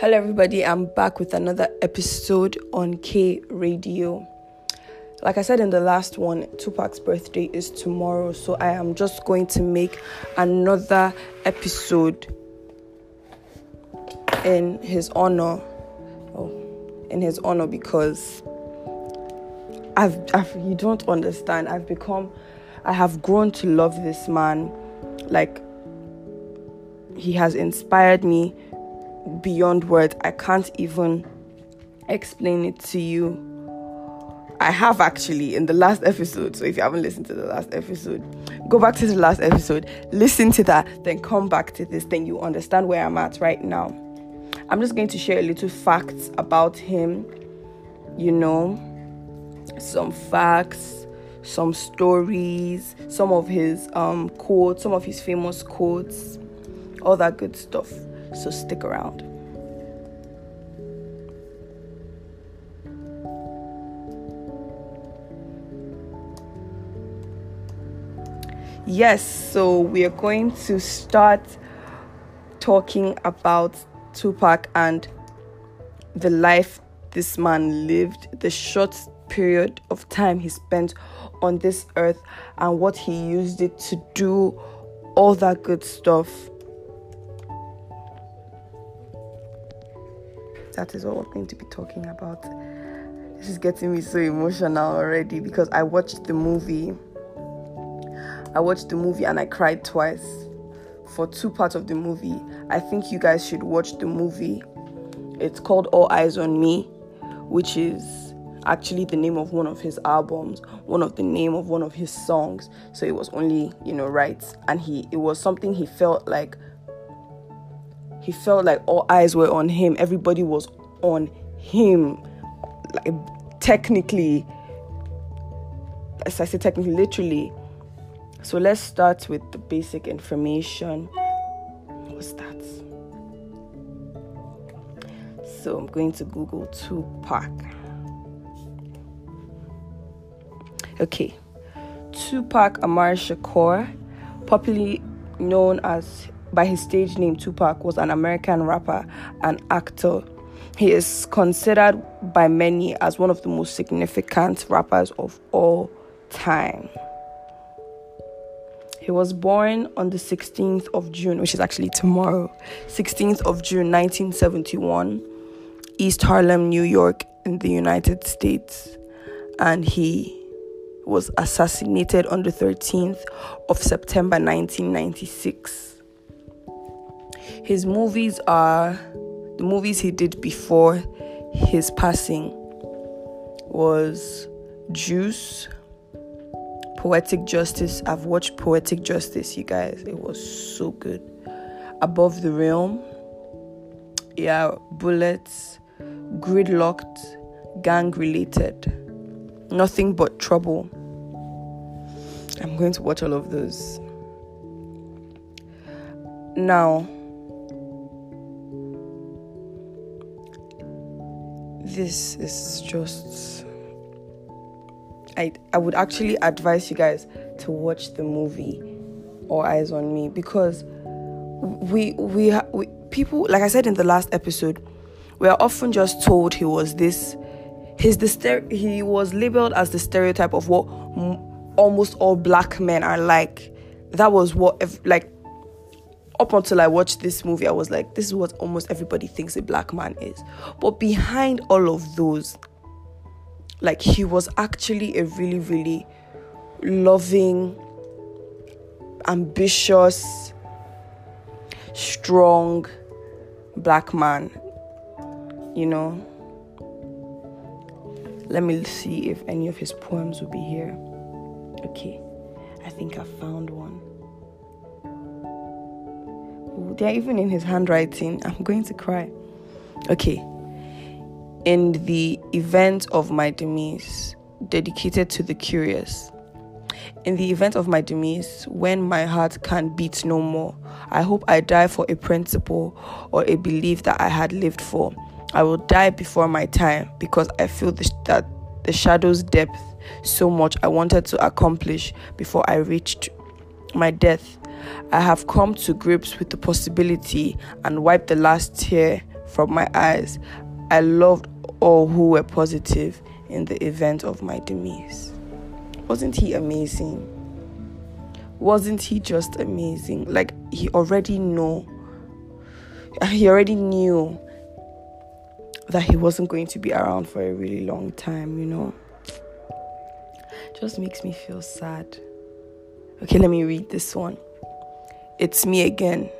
Hello, everybody. I'm back with another episode on K Radio. Like I said in the last one, Tupac's birthday is tomorrow, so I am just going to make another episode in his honor. Oh, in his honor because I've, I've you don't understand. I've become, I have grown to love this man. Like he has inspired me beyond words. I can't even explain it to you. I have actually in the last episode. So if you haven't listened to the last episode, go back to the last episode, listen to that, then come back to this, then you understand where I'm at right now. I'm just going to share a little facts about him, you know, some facts, some stories, some of his um, quotes, some of his famous quotes, all that good stuff. So stick around. Yes, so we are going to start talking about Tupac and the life this man lived, the short period of time he spent on this earth, and what he used it to do, all that good stuff. That is what we're going to be talking about. This is getting me so emotional already because I watched the movie. I watched the movie and I cried twice for two parts of the movie. I think you guys should watch the movie. It's called All Eyez on Me, which is actually the name of one of his albums, one of the name of one of his songs. So it was only, you know, right. And he it was something he felt like he felt like all eyes were on him. Everybody was on him. Like technically, as I say technically, literally. So let's start with the basic information. What's that? So I'm going to Google Tupac. Okay. Tupac Amaru Shakur, popularly known as by his stage name Tupac, was an American rapper and actor. He is considered by many as one of the most significant rappers of all time. He was born on the 16th of June, which is actually tomorrow, 16th of June 1971, East Harlem, New York, in the United States. And he was assassinated on the 13th of September 1996. His movies are the movies he did before his passing was Juice, Poetic Justice. I've watched Poetic Justice, you guys. It was so good. Above the Rim, yeah, Bullets, Gridlock'd, Gang Related, Nothing But Trouble. I'm going to watch all of those. Now, this is just I I would actually advise you guys to watch the movie All Eyez on Me because we we, we people like I said in the last episode we are often just told he was this he's the stere- he was labeled as the stereotype of what m- almost all black men are like. That was what if, like up until I watched this movie, I was like, this is what almost everybody thinks a black man is. But behind all of those, like, he was actually a really, really loving, ambitious, strong black man. You know? Let me see if any of his poems will be here. Okay, I think I found one. They're even in his handwriting. I'm going to cry. Okay. In the event of my demise, dedicated to the curious. In the event of my demise, when my heart can beat no more, I hope I die for a principle or a belief that I had lived for. I will die before my time because I feel the, that the shadow's depth so much I wanted to accomplish before I reached my death. I have come to grips with the possibility and wiped the last tear from my eyes. I loved all who were positive in the event of my demise. Wasn't he amazing? Wasn't he just amazing? Like he already know he already knew that he wasn't going to be around for a really long time, you know. Just makes me feel sad. Okay, let me read this one. It's me again.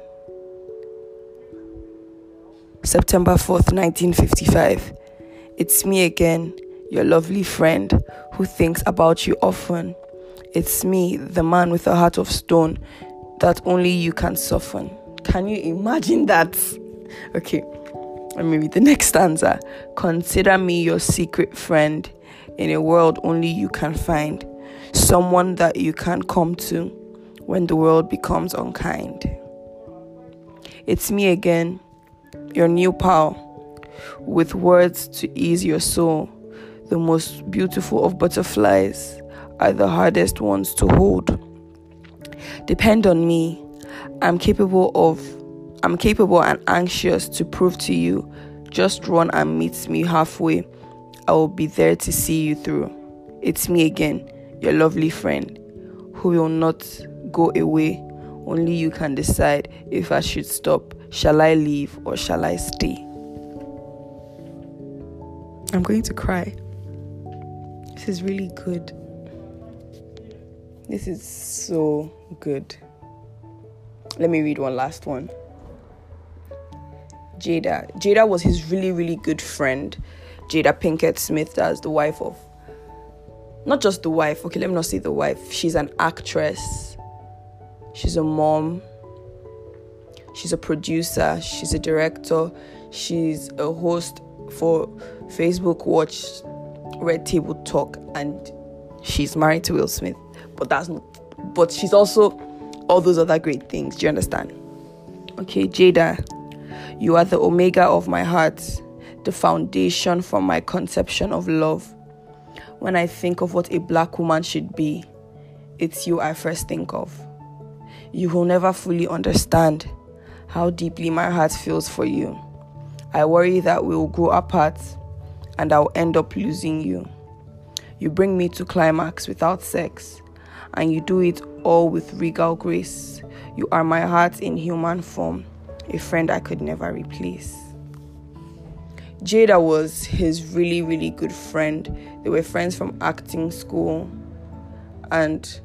September 4th, 1955. It's me again, your lovely friend who thinks about you often. It's me, the man with a heart of stone that only you can soften. Can you imagine that? Okay, let me read the next stanza. Consider me your secret friend in a world only you can find. Someone that you can come to when the world becomes unkind. It's me again, your new pal with words to ease your soul. The most beautiful of butterflies are the hardest ones to hold. Depend on me. I'm capable of I'm capable and anxious to prove to you. Just run and meet me halfway. I will be there to see you through. It's me again, your lovely friend, who will not go away. Only you can decide if I should stop. Shall I leave or shall I stay? I'm going to cry. This is really good. This is so good. Let me read one last one. Jada. Jada was his really, really good friend. Jada Pinkett Smith, that's the wife of. Not just the wife, okay, let me not say the wife. She's an actress, she's a mom, she's a producer, she's a director, she's a host for Facebook Watch Red Table Talk, and she's married to Will Smith. But that's not. But she's also all those other great things. Do you understand? Okay, Jada, you are the omega of my heart, the foundation for my conception of love. When I think of what a black woman should be, it's you I first think of. You will never fully understand how deeply my heart feels for you. I worry that we will grow apart and I'll end up losing you. You bring me to climax without sex, and you do it all with regal grace. You are my heart in human form, a friend I could never replace. Jada was his really, really good friend. They were friends from acting school. And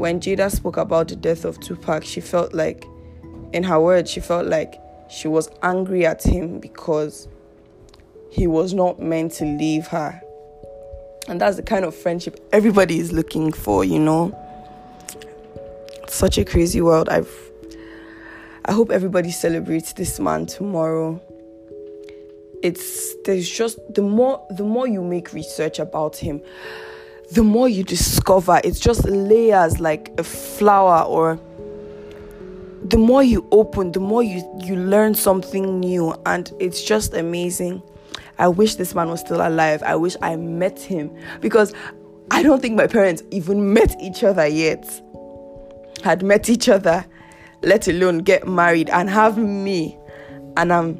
when Jada spoke about the death of Tupac, she felt like, in her words, she felt like she was angry at him because he was not meant to leave her. And that's the kind of friendship everybody is looking for, you know. Such a crazy world. I've I hope everybody celebrates this man tomorrow. It's there's just the more the more you make research about him, the more you discover. It's just layers like a flower or the more you open, the more you, you learn something new, and it's just amazing. I wish this man was still alive. I wish I met him because I don't think my parents even met each other yet. Had met each other, let alone get married and have me. And I'm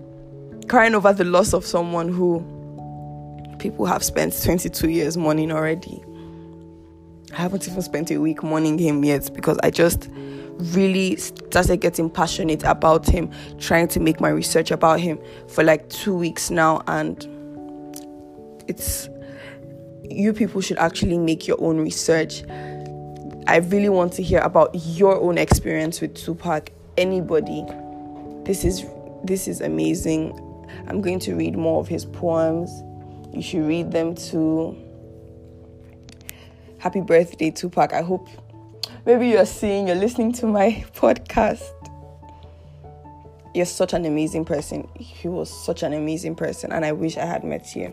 crying over the loss of someone who people have spent 22 years mourning already. I haven't even spent a week mourning him yet because I just really started getting passionate about him, trying to make my research about him for like two weeks now. And it's you people should actually make your own research. I really want to hear about your own experience with Tupac. Anybody. This is this is amazing. I'm going to read more of his poems. You should read them too. Happy birthday, Tupac. I hope maybe you're seeing, you're listening to my podcast. You're such an amazing person. He was such an amazing person, and I wish I had met you.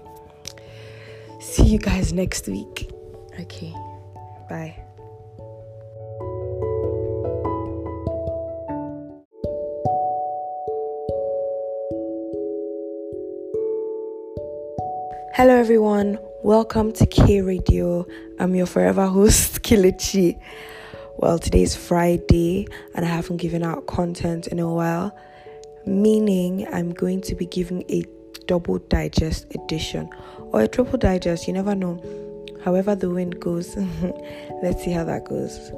See you guys next week. Okay, bye. Hello, everyone. Welcome to K Radio. I'm your forever host, Kelechi. Well, today's Friday and I haven't given out content in a while. meaning I'm going to be giving a double digest edition or a triple digest, you never know. However, the wind goes, let's see how that goes.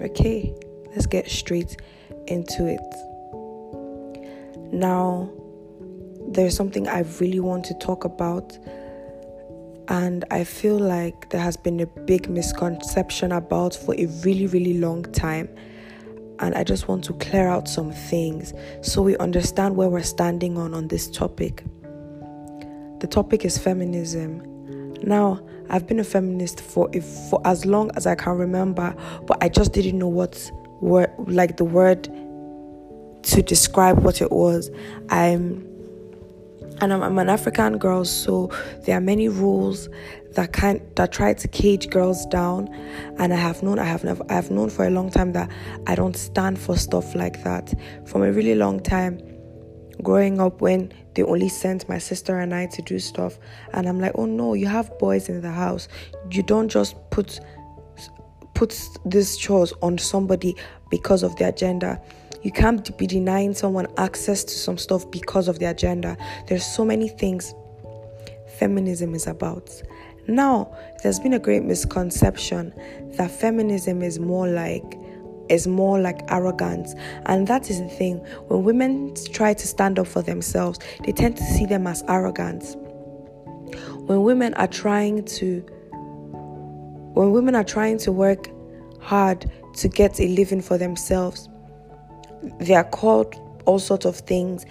Okay, let's get straight into it. Now, there's something I really want to talk about, and I feel like there has been a big misconception about for a really, really long time. And I just want to clear out some things so we understand where we're standing on on this topic. The topic is feminism. Now, I've been a feminist for if, for as long as I can remember, but I just didn't know what word like the word to describe what it was. I'm and I'm, I'm, an African girl, so there are many rules that kind that try to cage girls down. And I have known, I have never, I have known for a long time that I don't stand for stuff like that. From a really long time, growing up, when they only sent my sister and I to do stuff, and I'm like, oh no, you have boys in the house. You don't just put put these chores on somebody because of their gender you can't be denying someone access to some stuff because of their gender. There's so many things feminism is about. Now, there's been a great misconception that feminism is more like is more like arrogance. And that is the thing. When women try to stand up for themselves, they tend to see them as arrogance. When women are trying to when women are trying to work hard to get a living for themselves, they are called all sorts of things.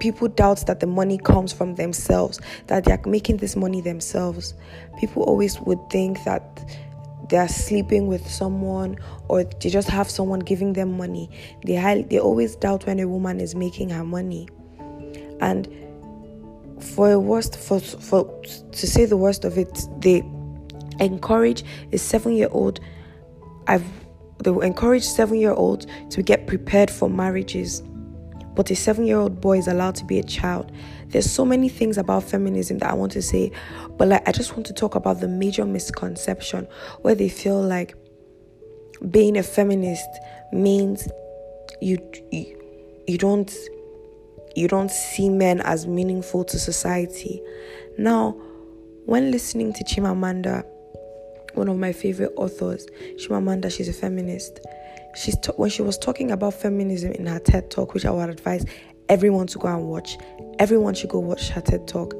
People doubt that the money comes from themselves that they are making this money themselves. People always would think that they are sleeping with someone or they just have someone giving them money. They they always doubt when a woman is making her money. And for a worst for for to say the worst of it they encourage a 7 year old I've they will encourage seven year olds to get prepared for marriages. But a seven year old boy is allowed to be a child. There's so many things about feminism that I want to say, but like I just want to talk about the major misconception where they feel like being a feminist means you you, you don't you don't see men as meaningful to society. Now, when listening to Chimamanda one of my favorite authors, Chimamanda, she's a feminist. She's t- when she was talking about feminism in her TED talk, which I would advise everyone to go and watch. Everyone should go watch her TED talk.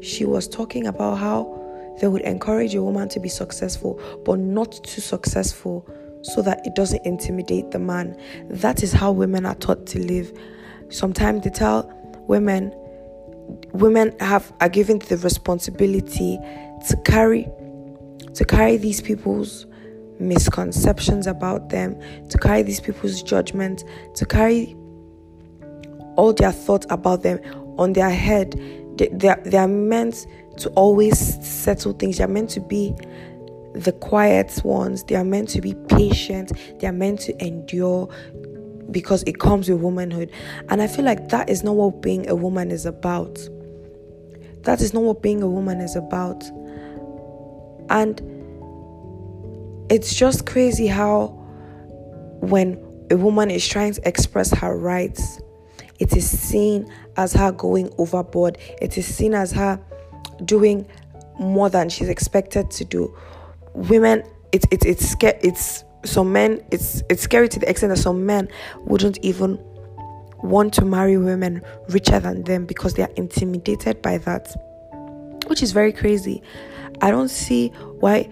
She was talking about how they would encourage a woman to be successful, but not too successful so that it doesn't intimidate the man. That is how women are taught to live. Sometimes they tell women women have are given the responsibility to carry to carry these people's misconceptions about them, to carry these people's judgment, to carry all their thoughts about them on their head. They, they, are, they are meant to always settle things. They are meant to be the quiet ones. They are meant to be patient. They are meant to endure because it comes with womanhood. And I feel like that is not what being a woman is about. That is not what being a woman is about. And it's just crazy how when a woman is trying to express her rights, it is seen as her going overboard. It is seen as her doing more than she's expected to do. Women, it's it's it's scary. It's some men. It's it's scary to the extent that some men wouldn't even want to marry women richer than them because they are intimidated by that, which is very crazy. I don't see why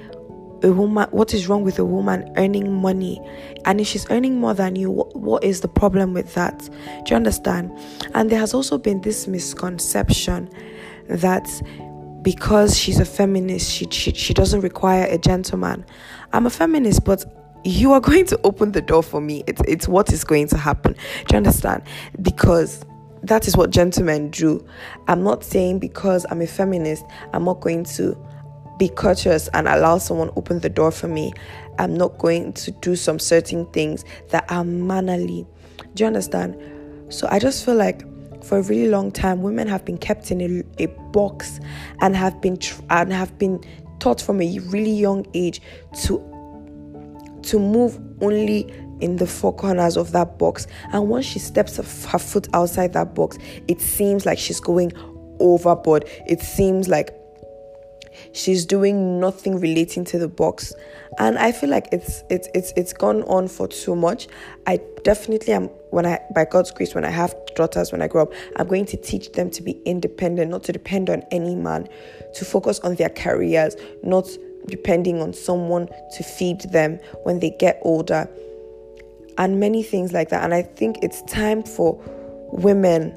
a woman what is wrong with a woman earning money? And if she's earning more than you what, what is the problem with that? Do you understand? And there has also been this misconception that because she's a feminist she, she, she doesn't require a gentleman. I'm a feminist but you are going to open the door for me. It's, it's what is going to happen. Do you understand? Because that is what gentlemen do. I'm not saying because i'm a feminist i'm not going to be courteous and allow someone open the door for me. I'm not going to do some certain things that are mannerly. Do you understand? So I just feel like for a really long time, women have been kept in a, a box and have been tr- and have been taught from a really young age to to move only in the four corners of that box. And once she steps her foot outside that box, it seems like she's going overboard. It seems like she's doing nothing relating to the box. And i feel like it's it's it's it's gone on for too much. I definitely am when i by god's grace when i have daughters when i grow up i'm going to teach them to be independent not to depend on any man to focus on their careers not depending on someone to feed them when they get older and many things like that. And i think it's time for women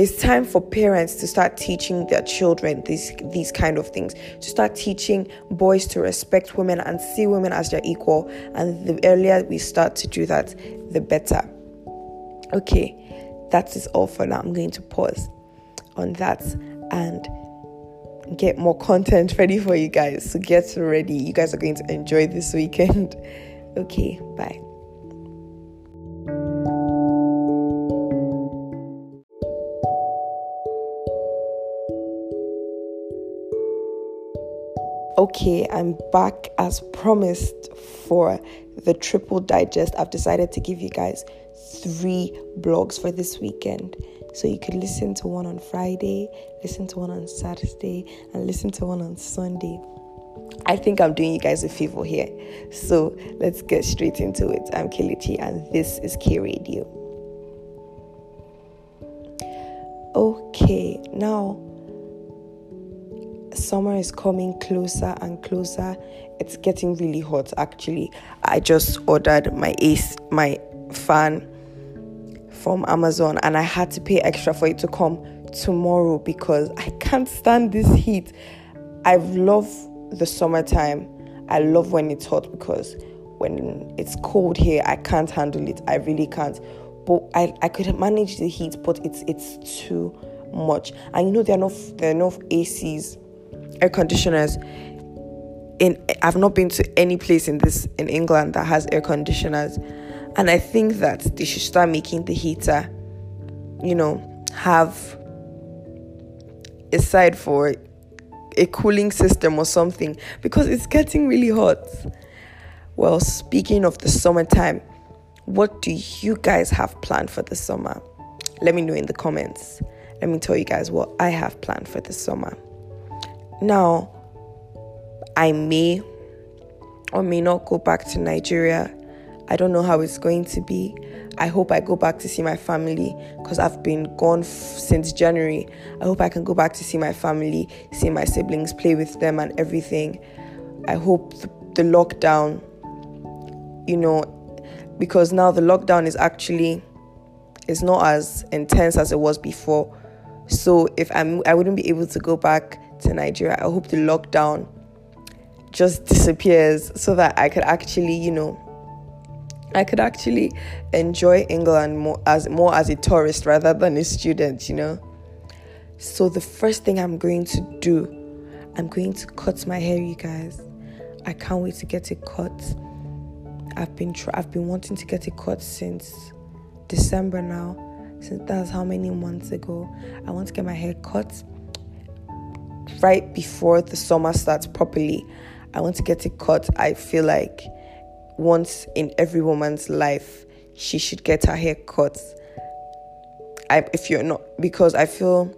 it's time for parents to start teaching their children these these kind of things. To start teaching boys to respect women and see women as their equal. And the earlier we start to do that the better. Okay that is all for now. I'm going to pause on that and get more content ready for you guys. So get ready. You guys are going to enjoy this weekend. Okay bye Okay, I'm back as promised for the triple digest. I've decided to give you guys three blogs for this weekend. So you could listen to one on Friday, listen to one on Saturday, and listen to one on Sunday. I think I'm doing you guys a favor here. So let's get straight into it. I'm Kelechi, and this is K Radio. Okay, now summer is coming closer and closer. It's getting really hot actually. I just ordered my ace my fan from Amazon and I had to pay extra for it to come tomorrow because I can't stand this heat. I love the summertime. I love when it's hot because when it's cold here, I can't handle it. I really can't. But I, I could manage the heat, but it's it's too much. And you know there are enough there are enough ACs air conditioners in I've not been to any place in this in England that has air conditioners and I think that they should start making the heater you know have a side for a cooling system or something because it's getting really hot. Well, speaking of the summertime, what do you guys have planned for the summer? Let me know in the comments. Let me tell you guys what I have planned for the summer. Now, I may or may not go back to Nigeria. I don't know how it's going to be. I hope I go back to see my family because I've been gone f- since January. I hope I can go back to see my family, see my siblings, play with them, and everything. I hope the, the lockdown, you know, because now the lockdown is actually it's not as intense as it was before. So if I'm, I wouldn't be able to go back to Nigeria. I hope the lockdown just disappears so that I could actually, you know, I could actually enjoy England more as more as a tourist rather than a student, you know. So the first thing I'm going to do, I'm going to cut my hair, you guys. I can't wait to get it cut. I've been tr- I've been wanting to get it cut since December now. Since that's how many months ago. I want to get my hair cut right before the summer starts properly. I want to get it cut. I feel like once in every woman's life, she should get her hair cut. I, if you're not, because I feel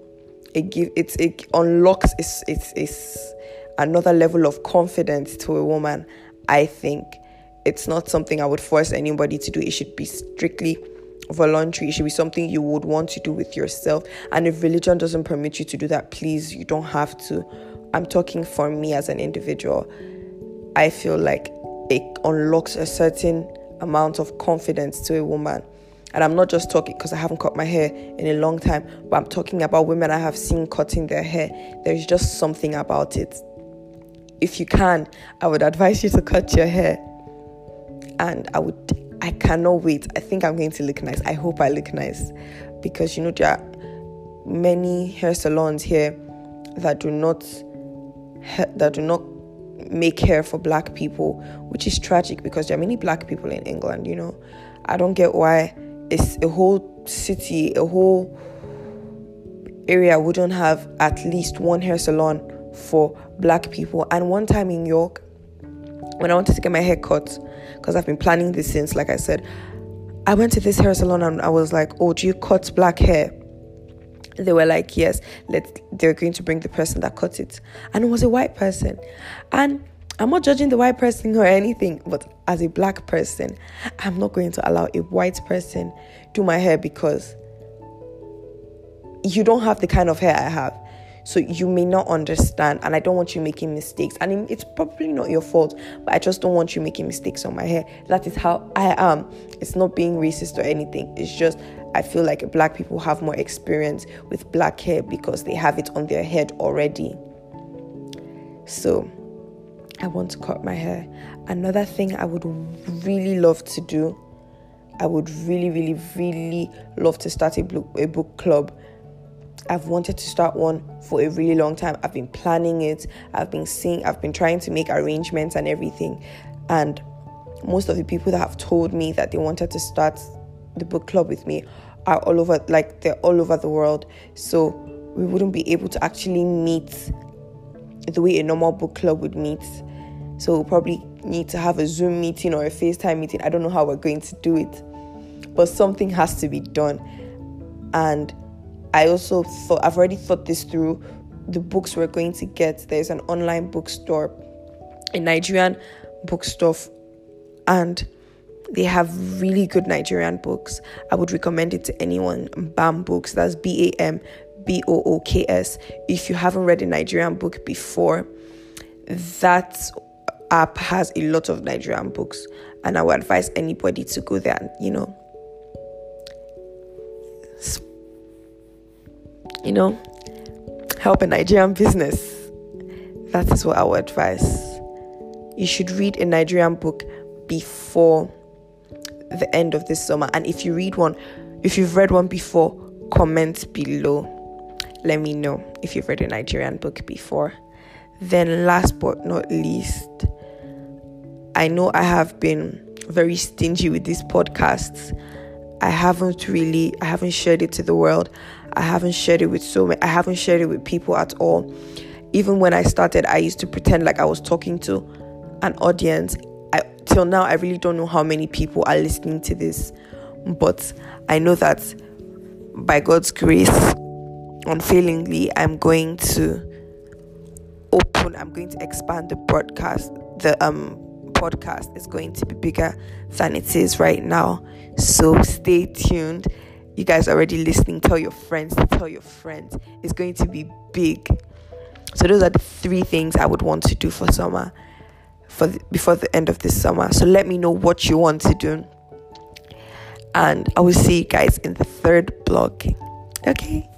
it give it it unlocks it's it's it's another level of confidence to a woman. I think it's not something I would force anybody to do. It should be strictly voluntary. It should be something you would want to do with yourself. And if religion doesn't permit you to do that, please, you don't have to. I'm talking for me as an individual. I feel like it unlocks a certain amount of confidence to a woman. And I'm not just talking because I haven't cut my hair in a long time, but I'm talking about women I have seen cutting their hair. There's just something about it. If you can, I would advise you to cut your hair. And I would I cannot wait. I think I'm going to look nice. I hope I look nice because you know there are many hair salons here that do not that do not make hair for black people, which is tragic because there are many black people in England, you know. I don't get why it's a whole city, a whole area wouldn't have at least one hair salon for black people. And one time in York, when I wanted to get my hair cut, because I've been planning this since, like I said, I went to this hair salon and I was like, "Oh, do you cut black hair?" They were like, "Yes." Let they're going to bring the person that cut it, and it was a white person, and I'm not judging the white person or anything, but as a black person, I'm not going to allow a white person do my hair because you don't have the kind of hair I have. So you may not understand, and I don't want you making mistakes. And it's probably not your fault, but I just don't want you making mistakes on my hair. That is how I am. It's not being racist or anything. It's just I feel like black people have more experience with black hair because they have it on their head already. So I want to cut my hair. Another thing I would really love to do, I would really, really, really love to start a book, club I've wanted to start one for a really long time. I've been planning it. I've been seeing, I've been trying to make arrangements and everything. And most of the people that have told me that they wanted to start the book club with me are all over, like they're all over the world. So we wouldn't be able to actually meet the way a normal book club would meet. So we'll probably need to have a Zoom meeting or a FaceTime meeting. I don't know how we're going to do it, but something has to be done. And I also thought I've already thought this through. The books we're going to get. There's an online bookstore, a Nigerian bookstore, and they have really good Nigerian books. I would recommend it to anyone. BAM Books, that's B A M B O O K S. If you haven't read a Nigerian book before, that app has a lot of Nigerian books, and I would advise anybody to go there and, you know, you know, help a Nigerian business. That is what I would advise. You should read a Nigerian book before the end of this summer. And if you read one, if you've read one before, comment below. Let me know if you've read a Nigerian book before. Then, last but not least, I know I have been very stingy with these podcasts. I haven't really, I haven't shared it to the world. I haven't shared it with so many, I haven't shared it with people at all. Even when I started, I used to pretend like I was talking to an audience. I, till now, I really don't know how many people are listening to this, but I know that by God's grace, unfailingly, I'm going to open, I'm going to expand the broadcast, the um podcast is going to be bigger than it is right now. So stay tuned you guys already listening, tell your friends, tell your friends. It's going to be big. So those are the three things I would want to do for summer, for the, before the end of this summer. So let me know what you want to do, and I will see you guys in the third blog. Okay.